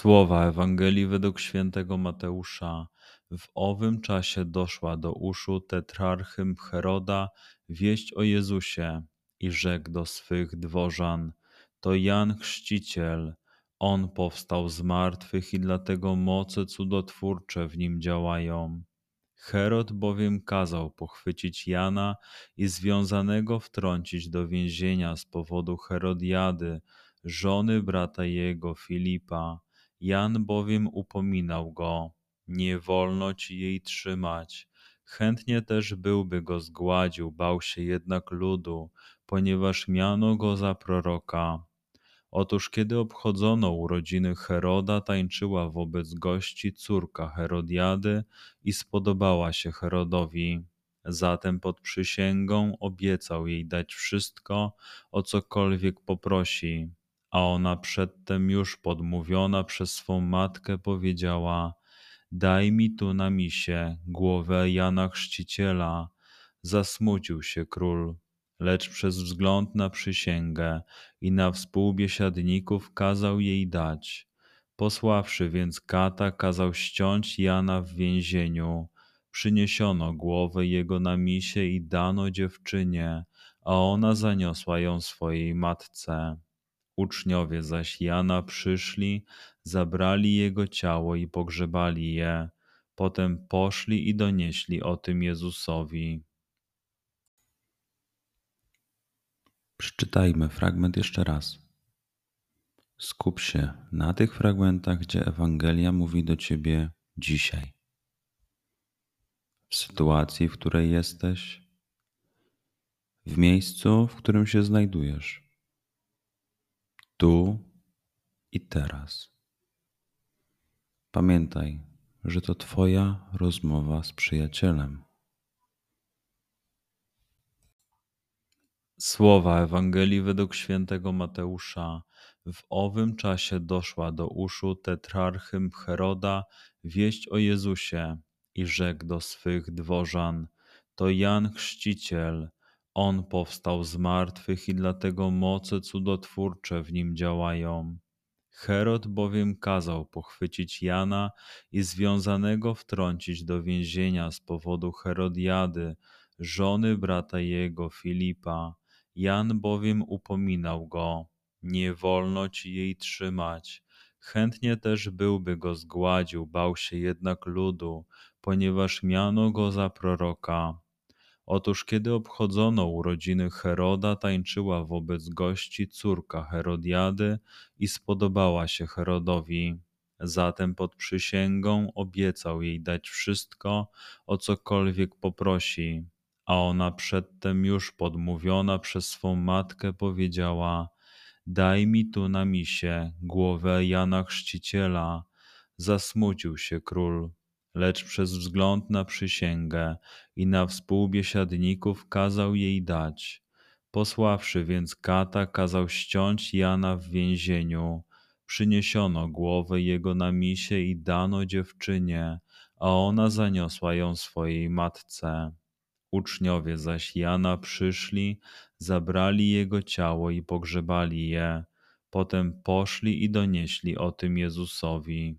Słowa Ewangelii według świętego Mateusza. W owym czasie doszła do uszu tetrarchy Heroda wieść o Jezusie i rzekł do swych dworzan: To Jan Chrzciciel. On powstał z martwych i dlatego moce cudotwórcze w nim działają. Herod bowiem kazał pochwycić Jana i związanego wtrącić do więzienia z powodu Herodiady, żony brata jego Filipa. Jan bowiem upominał go, nie wolno ci jej trzymać. Chętnie też byłby go zgładził, bał się jednak ludu, ponieważ miano go za proroka. Otóż kiedy obchodzono urodziny Heroda, tańczyła wobec gości córka Herodiady i spodobała się Herodowi. Zatem pod przysięgą obiecał jej dać wszystko, o cokolwiek poprosi. A ona przedtem już podmówiona przez swą matkę powiedziała: Daj mi tu na misie głowę Jana Chrzciciela. Zasmucił się król, lecz przez wzgląd na przysięgę i na współbiesiadników kazał jej dać. Posławszy więc kata, kazał ściąć Jana w więzieniu. Przyniesiono głowę jego na misie i dano dziewczynie, a ona zaniosła ją swojej matce. Uczniowie zaś Jana przyszli, zabrali jego ciało i pogrzebali je. Potem poszli i donieśli o tym Jezusowi. Przeczytajmy fragment jeszcze raz. Skup się na tych fragmentach, gdzie Ewangelia mówi do ciebie dzisiaj. W sytuacji, w której jesteś, w miejscu, w którym się znajdujesz tu i teraz. Pamiętaj, że to Twoja rozmowa z przyjacielem. Słowa Ewangelii według świętego Mateusza. W owym czasie doszła do uszu tetrarchy Heroda wieść o Jezusie i rzekł do swych dworzan: To Jan Chrzciciel on powstał z martwych i dlatego moce cudotwórcze w nim działają. Herod bowiem kazał pochwycić Jana i związanego wtrącić do więzienia z powodu Herodiady, żony brata jego Filipa. Jan bowiem upominał go, nie wolno ci jej trzymać. Chętnie też byłby go zgładził, bał się jednak ludu, ponieważ miano go za proroka. Otóż kiedy obchodzono urodziny Heroda, tańczyła wobec gości córka Herodiady i spodobała się Herodowi. Zatem pod przysięgą obiecał jej dać wszystko, o cokolwiek poprosi. A ona przedtem już podmówiona przez swą matkę powiedziała: Daj mi tu na misie głowę Jana Chrzciciela. Zasmucił się król lecz przez wzgląd na przysięgę i na współbiesiadników kazał jej dać. Posławszy więc kata, kazał ściąć Jana w więzieniu. Przyniesiono głowę jego na misie i dano dziewczynie, a ona zaniosła ją swojej matce. Uczniowie zaś Jana przyszli, zabrali jego ciało i pogrzebali je. Potem poszli i donieśli o tym Jezusowi.